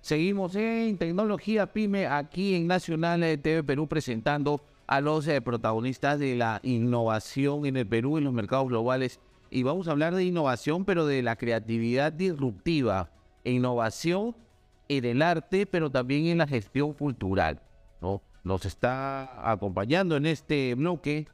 Seguimos en Tecnología Pyme aquí en Nacional eh, TV Perú presentando a los protagonistas de la innovación en el Perú en los mercados globales. Y vamos a hablar de innovación, pero de la creatividad disruptiva. E innovación en el arte, pero también en la gestión cultural. ¿no? Nos está acompañando en este bloque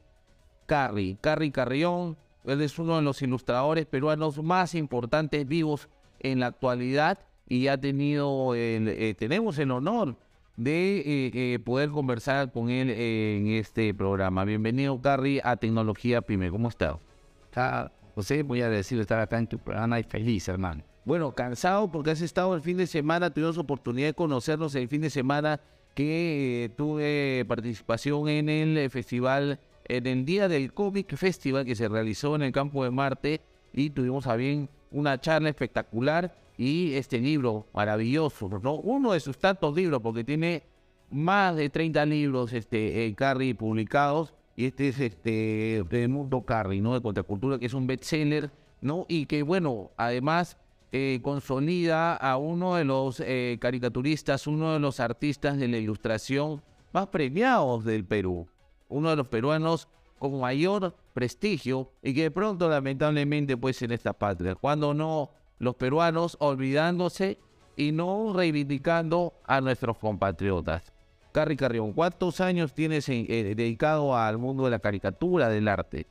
Carri, Carri Carrión. Él es uno de los ilustradores peruanos más importantes vivos en la actualidad y ha tenido, el, eh, tenemos el honor de eh, eh, poder conversar con él en este programa. Bienvenido, Carri, a Tecnología Pyme. ¿Cómo está? Está, José, voy a decir estar acá en tu programa y feliz, hermano. Bueno, cansado porque has estado el fin de semana, tuvimos oportunidad de conocernos el fin de semana que eh, tuve participación en el festival, en el Día del Comic Festival que se realizó en el Campo de Marte y tuvimos a bien una charla espectacular y este libro maravilloso, ¿no? Uno de sus tantos libros porque tiene más de 30 libros este, Carry publicados y este es este de Mundo Carry, ¿no? De contracultura, que es un bestseller, ¿no? Y que, bueno, además eh, consolida a uno de los eh, caricaturistas, uno de los artistas de la ilustración más premiados del Perú, uno de los peruanos con mayor prestigio y que de pronto, lamentablemente, pues en esta patria, cuando no los peruanos olvidándose y no reivindicando a nuestros compatriotas. Carri Carrión, ¿cuántos años tienes eh, dedicado al mundo de la caricatura, del arte?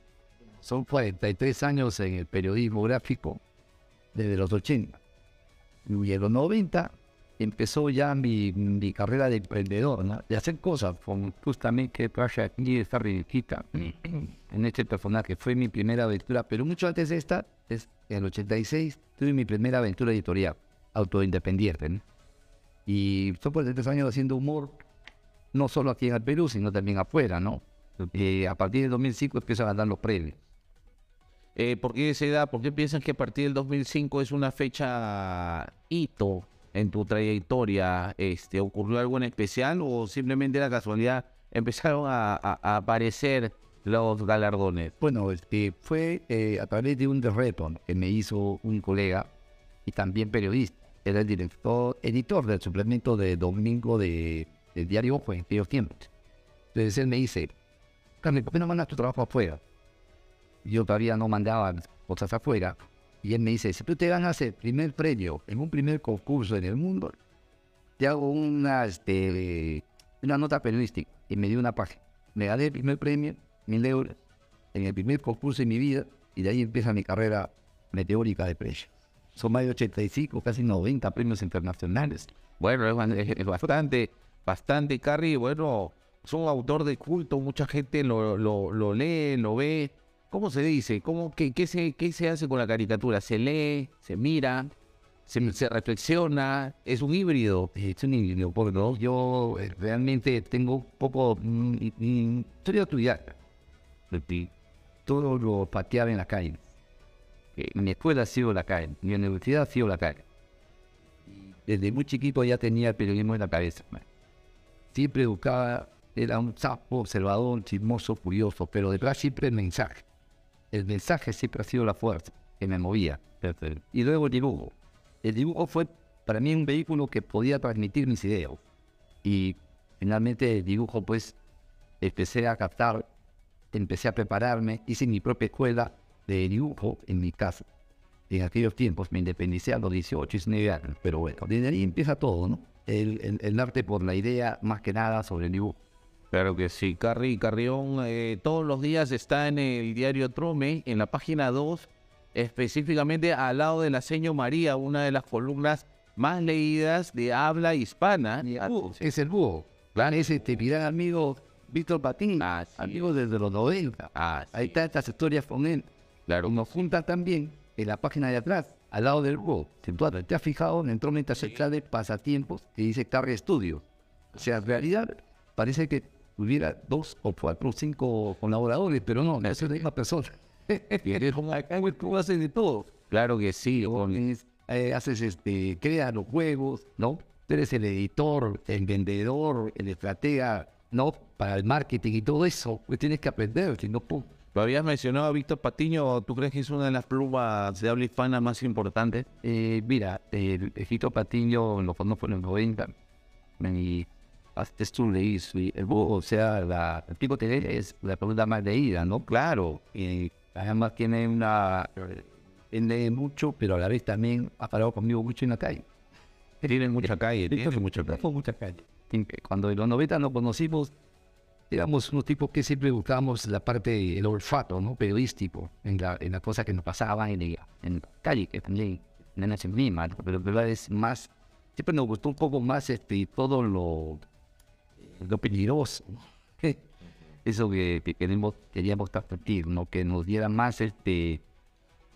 Son 43 años en el periodismo gráfico, desde los 80. Y en los 90 empezó ya mi, carrera de emprendedor, ¿no? de hacer cosas, como justamente pasa aquí esta riquita en este personaje. Fue mi primera aventura, pero mucho antes de esta, es, en el 86, tuve mi primera aventura editorial, autoindependiente. ¿no? Y son por tres años haciendo humor, no solo aquí en el Perú, sino también afuera, ¿no? Eh, a partir del 2005 empiezo a ganar los premios. Eh, ¿Por qué esa edad? ¿Por qué piensan que a partir del 2005 es una fecha hito en tu trayectoria? Este, ¿Ocurrió algo en especial o simplemente la casualidad empezaron a, a- a aparecer los galardones? Bueno, este, fue eh, a través de un reto que me hizo un colega y también periodista. Era el director, editor del suplemento de domingo de, del diario Ojo en aquellos tiempos. Entonces él me dice, Carmen, ¿por qué no mandas tu trabajo afuera? Yo todavía no mandaba cosas afuera. Y él me dice, si tú te ganas el primer premio en un primer concurso en el mundo, te hago una, este, una nota periodística. Y me dio una página. Me gané el primer premio, mil euros, en el primer concurso de mi vida, y de ahí empieza mi carrera meteórica de precios. Son más de 85, casi 90 premios internacionales. Bueno, es, ba- es- es bastante, bastante, Carrie. Bueno, es un autor de culto, mucha gente lo, lo, lo lee, lo ve. ¿Cómo se dice? ¿Cómo, qué, qué se, ¿Qué se hace con la caricatura? ¿Se lee? ¿Se mira? ¿Se, se reflexiona? ¿Es un híbrido? Es un híbrido, porque no, yo eh, realmente tengo un poco... mm, mm, soy autodidacta. Todo lo pateaba en la calle. Eh, Mi escuela ha sido la calle, mi universidad ha sido la calle. Desde muy chiquito ya tenía el periodismo en la cabeza. Siempre buscaba, era un sapo, observador, chismoso, curioso, pero detrás siempre el mensaje. El mensaje siempre ha sido la fuerza que me movía. Y luego el dibujo. El dibujo fue para mí un vehículo que podía transmitir mis ideas. Y finalmente el dibujo, pues, empecé a captar, empecé a prepararme, hice mi propia escuela de dibujo en mi casa. En aquellos tiempos me independicé a los 18, 19 años, pero bueno, desde ahí empieza todo, ¿no? El, el- el arte por la idea, más que nada, sobre el dibujo. Claro que sí, Carri Carrión eh, todos los días está en el diario Trome, en la página 2, específicamente al lado de la Seño María, una de las columnas más leídas de habla hispana. Búho, es el búho. Claro, es este gran amigo Víctor Patín, Ah, sí. amigo desde los 90. Ah, Ahí sí. están estas historias con él. Claro. Nos juntan también en la página de atrás, al lado del situado. ¿Te has fijado en el tormenta central de pasatiempos que dice Carre Estudio? O sea, en realidad parece que hubiera dos o cuatro o cinco colaboradores, pero no, no es la misma persona. Acá tú haces de todo. Claro que sí. Pones, eh, haces este, creas los juegos, ¿no? Tú eres el editor, el vendedor, el estratega, ¿no? Para el marketing y todo eso, pues tienes que aprender, si no, pum. Lo habías mencionado a Víctor Patiño. ¿Tú crees que es una de las plumas de habla hispana más importantes? Eh, mira, el Egipto Patiño lo conozco en los 90 y hasta el bu- o sea, la, el tipo TV es la pregunta más leída, ¿no? Claro, y además tiene una, lee mucho, pero a la vez también ha parado conmigo mucho en la calle. Tienen mucha calle, tienen mucha calle. Fue mucha calle. Cuando en los 90 nos conocimos, éramos unos tipos que siempre buscábamos la parte, el olfato, ¿no? Periodístico, en la, en la cosa que nos pasaba en, la- en calle, que también en la ¿no? pero verdad es más, siempre nos gustó un poco más este, todo lo, lo peligroso, ¿no? Eso que, que queremos, queríamos transmitir, ¿no? Que nos diera más este,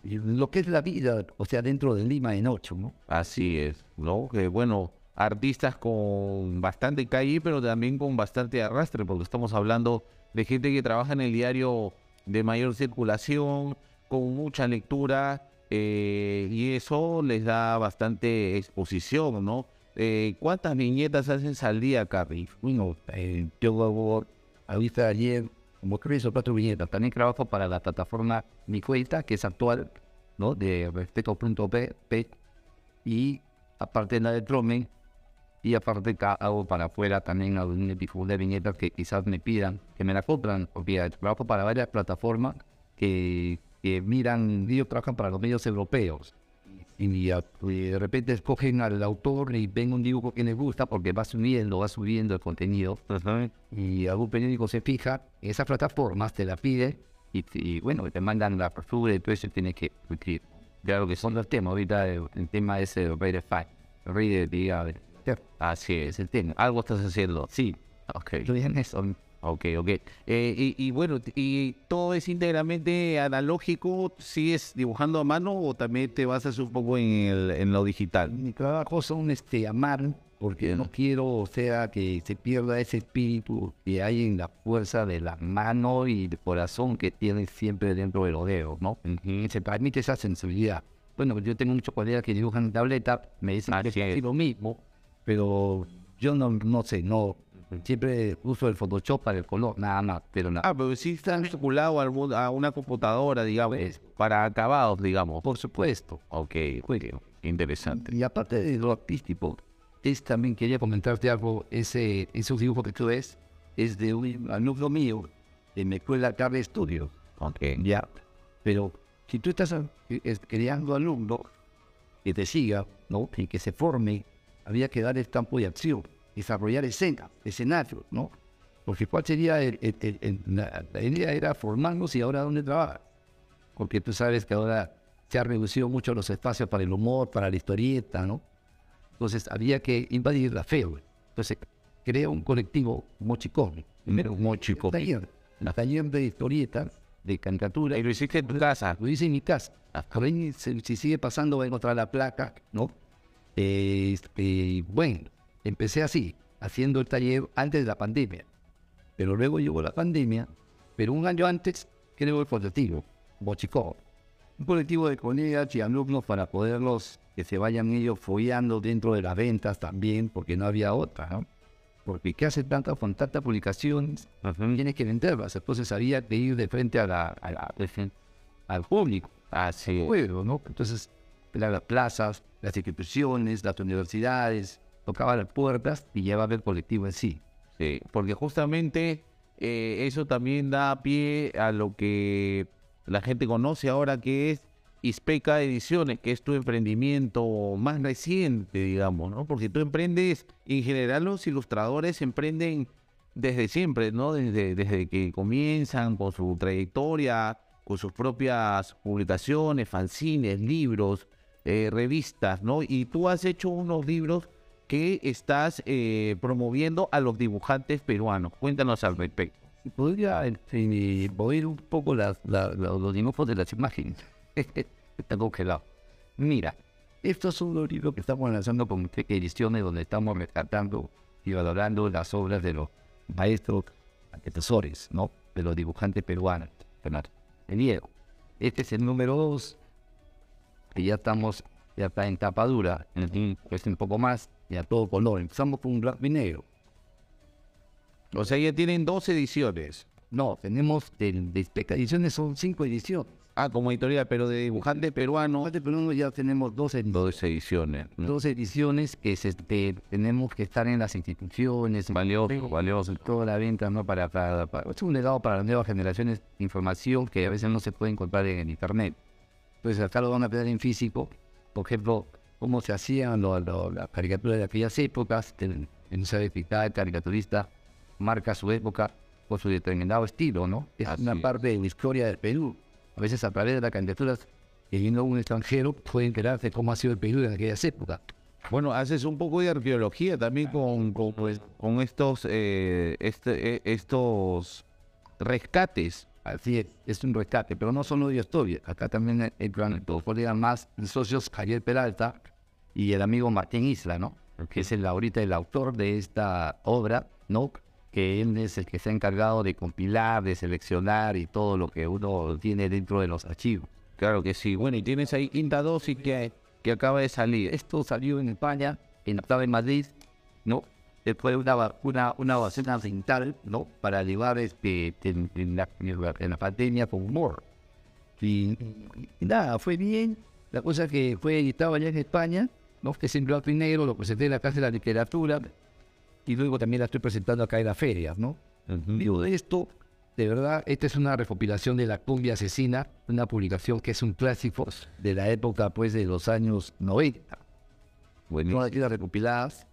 lo que es la vida, o sea, dentro de Lima en ocho, ¿no? Así es, ¿no? Que bueno, artistas con bastante calle, pero también con bastante arrastre, porque estamos hablando de gente que trabaja en el diario de mayor circulación, con mucha lectura, eh, y eso les da bastante exposición, ¿no? Eh, ¿Cuántas viñetas haces al día, Carrie? Bueno, eh, yo hago ahorita ayer como tres o cuatro viñetas. También trabajo para la plataforma Mi Cuenta, que es actual, ¿no? De respeto.p y aparte la de Tromen y aparte hago para afuera también algunas de viñetas que quizás me pidan, que me la compran, porque trabajo para varias plataformas que, que miran, ellos trabajan para los medios europeos. Y, y de repente escogen al autor y ven un dibujo que les gusta porque va subiendo, va subiendo el contenido. Y algún periódico se fija, esas plataformas te la pide y, y bueno, te mandan la apertura y todo eso tienes que escribir. Claro que son los temas, ahorita el, el tema es el rey de Fight, el rey de de- Así es. el tema. Algo estás haciendo. Sí, Ok. lo dicen eso. Ok, ok. Eh, y, y bueno, ¿y todo es íntegramente analógico? ¿Sigues dibujando a mano o también te basas un poco en, el, en lo digital? Mi trabajo son este, amar, porque no quiero, o sea, que se pierda ese espíritu que hay en la fuerza de la mano y del corazón que tienes siempre dentro de los dedos, ¿no? Y se permite esa sensibilidad. Bueno, yo tengo muchos colegas que dibujan en tableta, me dicen que es lo mismo, pero yo no, no sé, no. Siempre uso el Photoshop para el color, nada más, pero nada. Ah, pero sí está vinculado a, una computadora, digamos, Pues. para acabados, digamos. Por supuesto. Ok, ok, interesante. Y aparte de lo artístico, es también quería comentarte algo, ese, ese dibujo que tú ves es de un alumno mío de mi escuela Carle Studio. Ok. Ya. Pero si tú estás eh, es- creando alumnos que te siga, ¿no? Y que se forme, había que dar el campo de acción, desarrollar escenas, escenarios, ¿no? Porque cuál sería el, el- el- el- la, la idea era formarnos y ahora dónde trabajas. Porque tú sabes que ahora se ha reducido mucho los espacios para el humor, para la historieta, ¿no? Entonces había que invadir la fe, güey. Entonces creé un colectivo mochicón. Primero, Mochicón. taller, la taller de historieta, de caricatura. Y lo hiciste en tu casa. Lo hice en mi casa. Ahí se, si sigue pasando, voy a encontrar la placa, ¿no? Eh, este, bueno, empecé así, haciendo el taller antes de la pandemia. Pero luego llegó la pandemia, pero un año antes creo el colectivo, Bochicó. Un colectivo de colegas y alumnos para poderlos, que se vayan ellos follando dentro de las ventas también, porque no había otra, ¿no? Porque ¿qué hace tanta, con tantas publicaciones? Tienes que venderlas. Entonces había que ir de frente a la, a la- al público Así pueblo, ¿no? Entonces, las plazas, las instituciones, las universidades, tocaba las puertas y llevaba el colectivo en sí. Sí, porque justamente eh, eso también da pie a lo que la gente conoce ahora que es Ispeca Ediciones, que es tu emprendimiento más reciente, digamos, ¿no? Porque tú emprendes, en general los ilustradores emprenden desde siempre, ¿no? Desde, desde que comienzan con su trayectoria, con sus propias publicaciones, fanzines, libros, eh, revistas, ¿no? Y tú has hecho unos libros que estás eh, promoviendo a los dibujantes peruanos. Cuéntanos al respecto. Podría este, oír un poco la- los dibujos de las imágenes. Está congelado. Mira, estos son los libros que estamos lanzando con Ediciones, donde estamos rescatando y valorando las obras de los maestros antecesores, ¿no? De los dibujantes peruanos. Fernando. De Diego. Este es el número 2, que ya estamos, ya está en tapa dura, es un poco más, ya todo color. Empezamos con un blanco y negro. O sea, ya tienen dos ediciones. No, tenemos de, de ediciones, son cinco ediciones. Ah, como editorial, pero de dibujante peruano. Aparte, pero ya tenemos dos ediciones. Dos ediciones. ¿no? Dos ediciones que este, tenemos que estar en las instituciones, Valioso, valioso. toda la venta, ¿no? Para, para, para- es un legado para las nuevas generaciones, información que a veces no se puede encontrar en el internet. Entonces acá lo van a ver en físico, por ejemplo, cómo se hacían lo- lo- las caricaturas de aquellas épocas, en, esa época el caricaturista marca su época con su determinado estilo, ¿no? Es Así una es. parte de la historia del Perú. A veces a través de las caricaturas, viendo un extranjero, puede enterarse cómo ha sido el Perú en aquellas épocas. Bueno, haces un poco de arqueología también con, con, pues, con estos, eh, este, eh, estos rescates. Así es, es un rescate, pero no solo de historia. Acá también entran dos colegas más, socios Javier Peralta y el amigo Martín Isla, ¿no? Que es el, ahorita el autor de esta obra, ¿no? Que él es el que se ha encargado de compilar, de seleccionar y todo lo que uno tiene dentro de los archivos. Claro que sí. Bueno, y tienes ahí quinta dosis que, que acaba de salir. Esto salió en España, en estaba en Madrid, ¿no? Después de una, va- una, una vacuna dental, ¿no? Para llevar este, en, en la, en la- la pandemia con humor. Y, y nada, fue bien. La cosa que fue editado allá en España, ¿no? Que es en blanco y negro, lo presenté en la Casa de la Literatura. Y luego también la estoy presentando acá en las ferias, ¿no? Digo de esto, de verdad, esta es una recopilación de La cumbia asesina, una publicación que es un clásico de la época, pues, de los años 90. Buenísimo. Todas las recopiladas,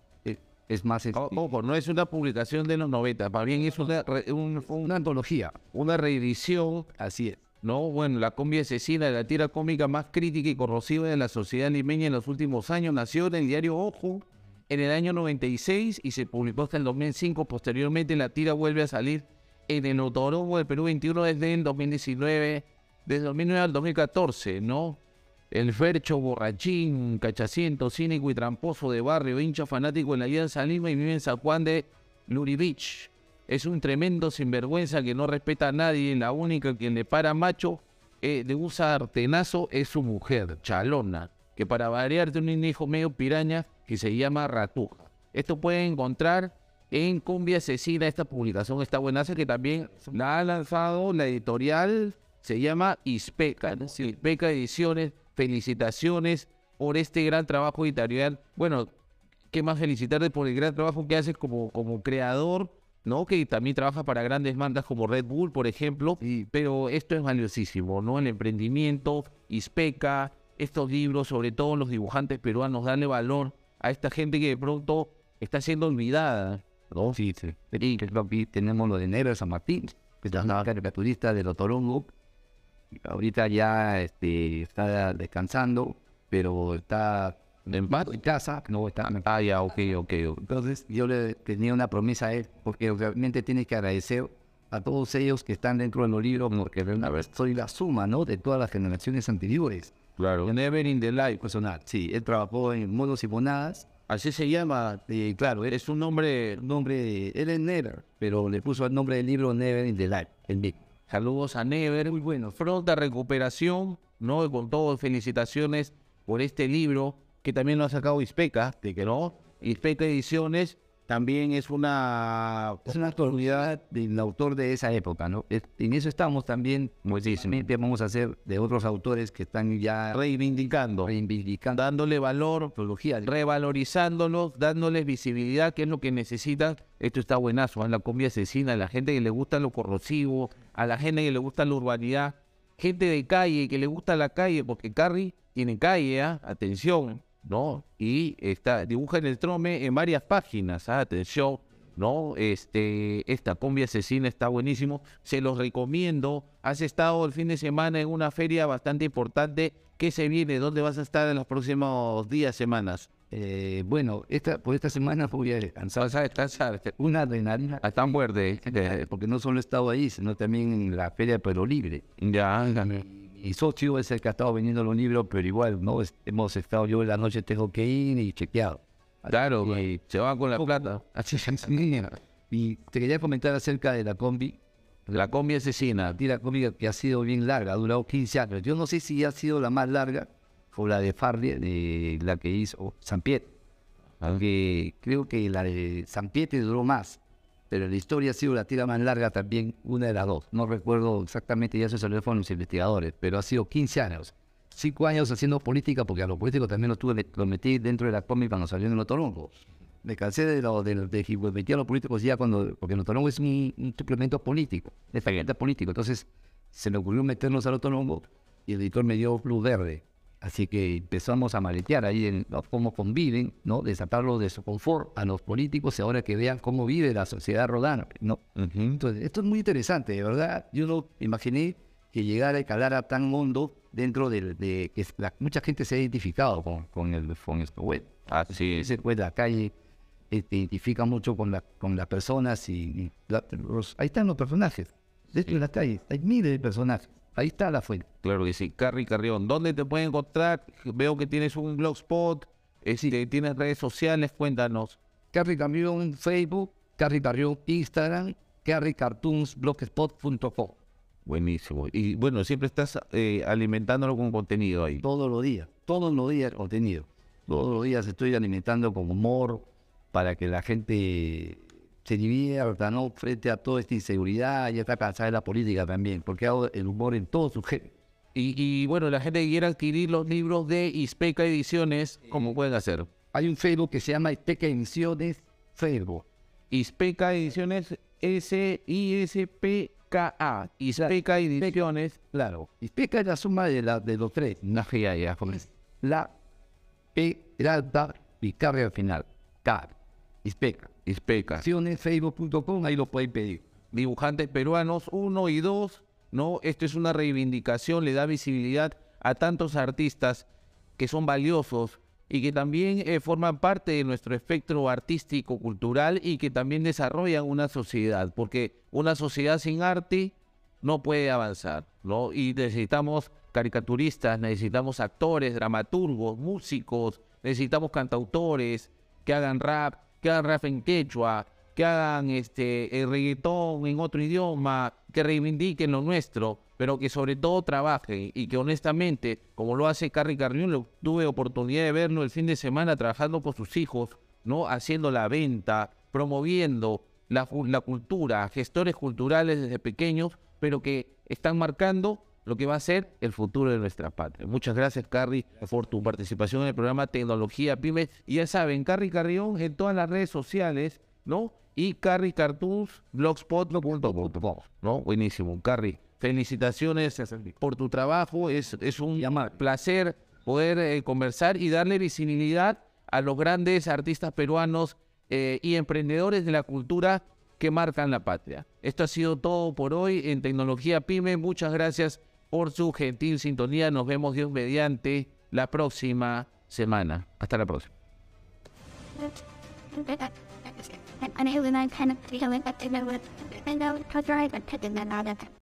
es más, es O- Ojo, no es una publicación de los 90, más bien es una, re- un- un- una antología. una reedición, Así es. ¿no? Bueno, la combi asesina de la tira cómica más crítica y corrosiva de la sociedad limeña en los últimos años nació en el diario Ojo en el año 96 y se publicó hasta el 2005. Posteriormente, la tira vuelve a salir en el Autódromo del Perú 21 desde el 2019, desde 2009 al 2014, ¿no? El Fercho borrachín, cachaciento, cínico y tramposo de barrio, hincha fanático en la Alianza Lima y vive en San Juan de Luribich. Es un tremendo sinvergüenza que no respeta a nadie. La única quien le para macho eh, de un sartenazo es su mujer, Chalona, que para variar tiene un hijo medio piraña que se llama Ratuja. Esto pueden encontrar en Cumbia Asesina. Esta publicación está buenaza que también la ha lanzado la editorial, se llama Ispeca, Ispeca Ediciones. Felicitaciones por este gran trabajo editorial. Bueno, qué más felicitarte por el gran trabajo que haces como, como creador, ¿no? Que también trabaja para grandes marcas como Red Bull, por ejemplo. Pero esto es valiosísimo, ¿no? El emprendimiento, Ispeca, estos libros, sobre todo los dibujantes peruanos, darle valor a esta gente que de pronto está siendo olvidada. ¿no? Sí, sí. Y tenemos lo de Negro de San Martín, que es una caricaturista de los Torongo. Ahorita ya este, está descansando, pero está En paz. en casa, no está en Ah, ya, ok, ok. Entonces yo le tenía una promesa a él, porque realmente tienes que agradecer a todos ellos que están dentro de los libros, porque soy la suma, ¿no? De todas las generaciones anteriores. Claro. Never in the Life. Personal, sí, él trabajó en Monos y Monadas, Así se llama. claro, Es un nombre. nombre, él es Never, pero le puso el nombre del libro Never in the Life, el mismo. Saludos a Never. Muy bueno. Pronta recuperación, ¿no? Y Con todo, felicitaciones por este libro que también lo ha sacado Ispeca, de que no. Ispeca Ediciones también es una. Es una actualidad del autor de esa época, ¿no? En eso estamos también, muchísimamente vamos a hacer de otros autores que están ya reivindicando, reivindicando dándole valor, revalorizándolos, dándoles visibilidad, que es lo que necesitan. Esto está buenazo, a la combi asesina, a la gente que le gusta lo corrosivo, a la gente que le gusta la urbanidad, gente de calle que le gusta la calle, porque Carrie tiene calle, ¿ah? atención, ¿no? Y está, dibuja en el trome en varias páginas, ¿ah? atención, ¿no? Este, esta combi asesina está buenísimo, se los recomiendo. Has estado el fin de semana en una feria bastante importante. ¿Qué se viene? ¿Dónde vas a estar en los próximos días, semanas? Eh, bueno, esta, por esta semana voy a descansar. Descansar. Una adrenalina, A tan fuerte. eh, porque no solo he estado ahí, sino también en la Feria de Pueblo Libre. Ya, Mi socio es el que ha estado vendiendo los libros, pero igual, ¿no? Hemos estado, yo en la noche tengo que ir y chequeado. claro, y se va con la plata. Y te quería comentar acerca de la combi, La combi asesina. tira cómica que ha sido bien larga, ha durado 15 años. Yo no sé si ha sido la más larga o la de Farley, de la que hizo San Piet. Aunque creo que la de San Pietro duró más, pero la historia ha sido la tira más larga también, una de las dos. No recuerdo exactamente, ya se salió con los investigadores, pero ha sido 15 años. Cinco años haciendo política, porque a los políticos también los, tuve, los metí dentro de la cómica cuando salió en el Otorongo. Me cansé de lo de, de, de a los políticos ya cuando, porque Otorongo es un, un suplemento político, fragmento político. Entonces se me ocurrió meternos al Otorongo y el editor me dio luz verde. Así que empezamos a maletear ahí en cómo conviven, ¿no? Desatarlo de su confort a los políticos y ahora que vean cómo vive la sociedad rodana, ¿no? Entonces, esto es muy interesante, de verdad. Yo no imaginé que llegara y calara tan hondo dentro de, de que la- mucha gente se ha identificado con, con el con esto web. Así es. Ese pues la calle eh, te identifica mucho con, la, con las personas y, y la- los- ahí están los personajes. Dentro de la calle hay miles de personajes. Ahí está la fuente. Claro que sí. Carri Carrión, ¿dónde te pueden encontrar? Veo que tienes un blogspot, este, tienes redes sociales, cuéntanos. Carrie Carrión Facebook, Carrie Carrión Instagram, Carrie Cartoons blogspot.com. Buenísimo. Y bueno, siempre estás eh, alimentándolo con contenido ahí. Todos los días, todos los días contenido. Todos los días estoy alimentando con humor para que la gente se divierta, ¿no? Frente a toda esta inseguridad y está cansada de la política también, porque hago el humor en todos sus géneros. Y, y, bueno, la gente que quiera adquirir los libros de Ispeca Ediciones, ¿cómo pueden hacer? Hay un Facebook que se llama Ispeca Ediciones Facebook. Ispeca Ediciones, S-I-S-P-K-A. Ispeca Ediciones. Claro. Ispeca es la suma de, la, de los tres. No, ya, ya, La P alta y al final. K. Ispeca. Ispeca. Acciones facebook.com, ahí lo pueden pedir. dibujantes peruanos 1 y 2, ¿no? Esto es una reivindicación, le da visibilidad a tantos artistas que son valiosos y que también eh, forman parte de nuestro espectro artístico, cultural y que también desarrollan una sociedad, porque una sociedad sin arte no puede avanzar, ¿no? Y necesitamos caricaturistas, necesitamos actores, dramaturgos, músicos, necesitamos cantautores que hagan rap, que hagan rap en quechua, que hagan este reggaetón en otro idioma, que reivindiquen lo nuestro, pero que sobre todo trabajen y que honestamente, como lo hace Carrie Carrión, tuve oportunidad de verlo el fin de semana trabajando con sus hijos, ¿no? Haciendo la venta, promoviendo la, la cultura, gestores culturales desde pequeños, pero que están marcando lo que va a ser el futuro de nuestra patria. Muchas gracias, Carrie, por tu participación en el programa Tecnología Pyme. Y ya saben, Carrie Carrión en todas las redes sociales, ¿no? Y Carrie Cartoons, blogspot.com, ¿no? Buenísimo, Carrie. Felicitaciones por tu trabajo. Es, es un placer poder eh, conversar y darle visibilidad a los grandes artistas peruanos eh, y emprendedores de la cultura que marcan la patria. Esto ha sido todo por hoy en Tecnología Pyme. Muchas gracias por su gentil sintonía. Nos vemos Dios mediante la próxima semana. Hasta la próxima.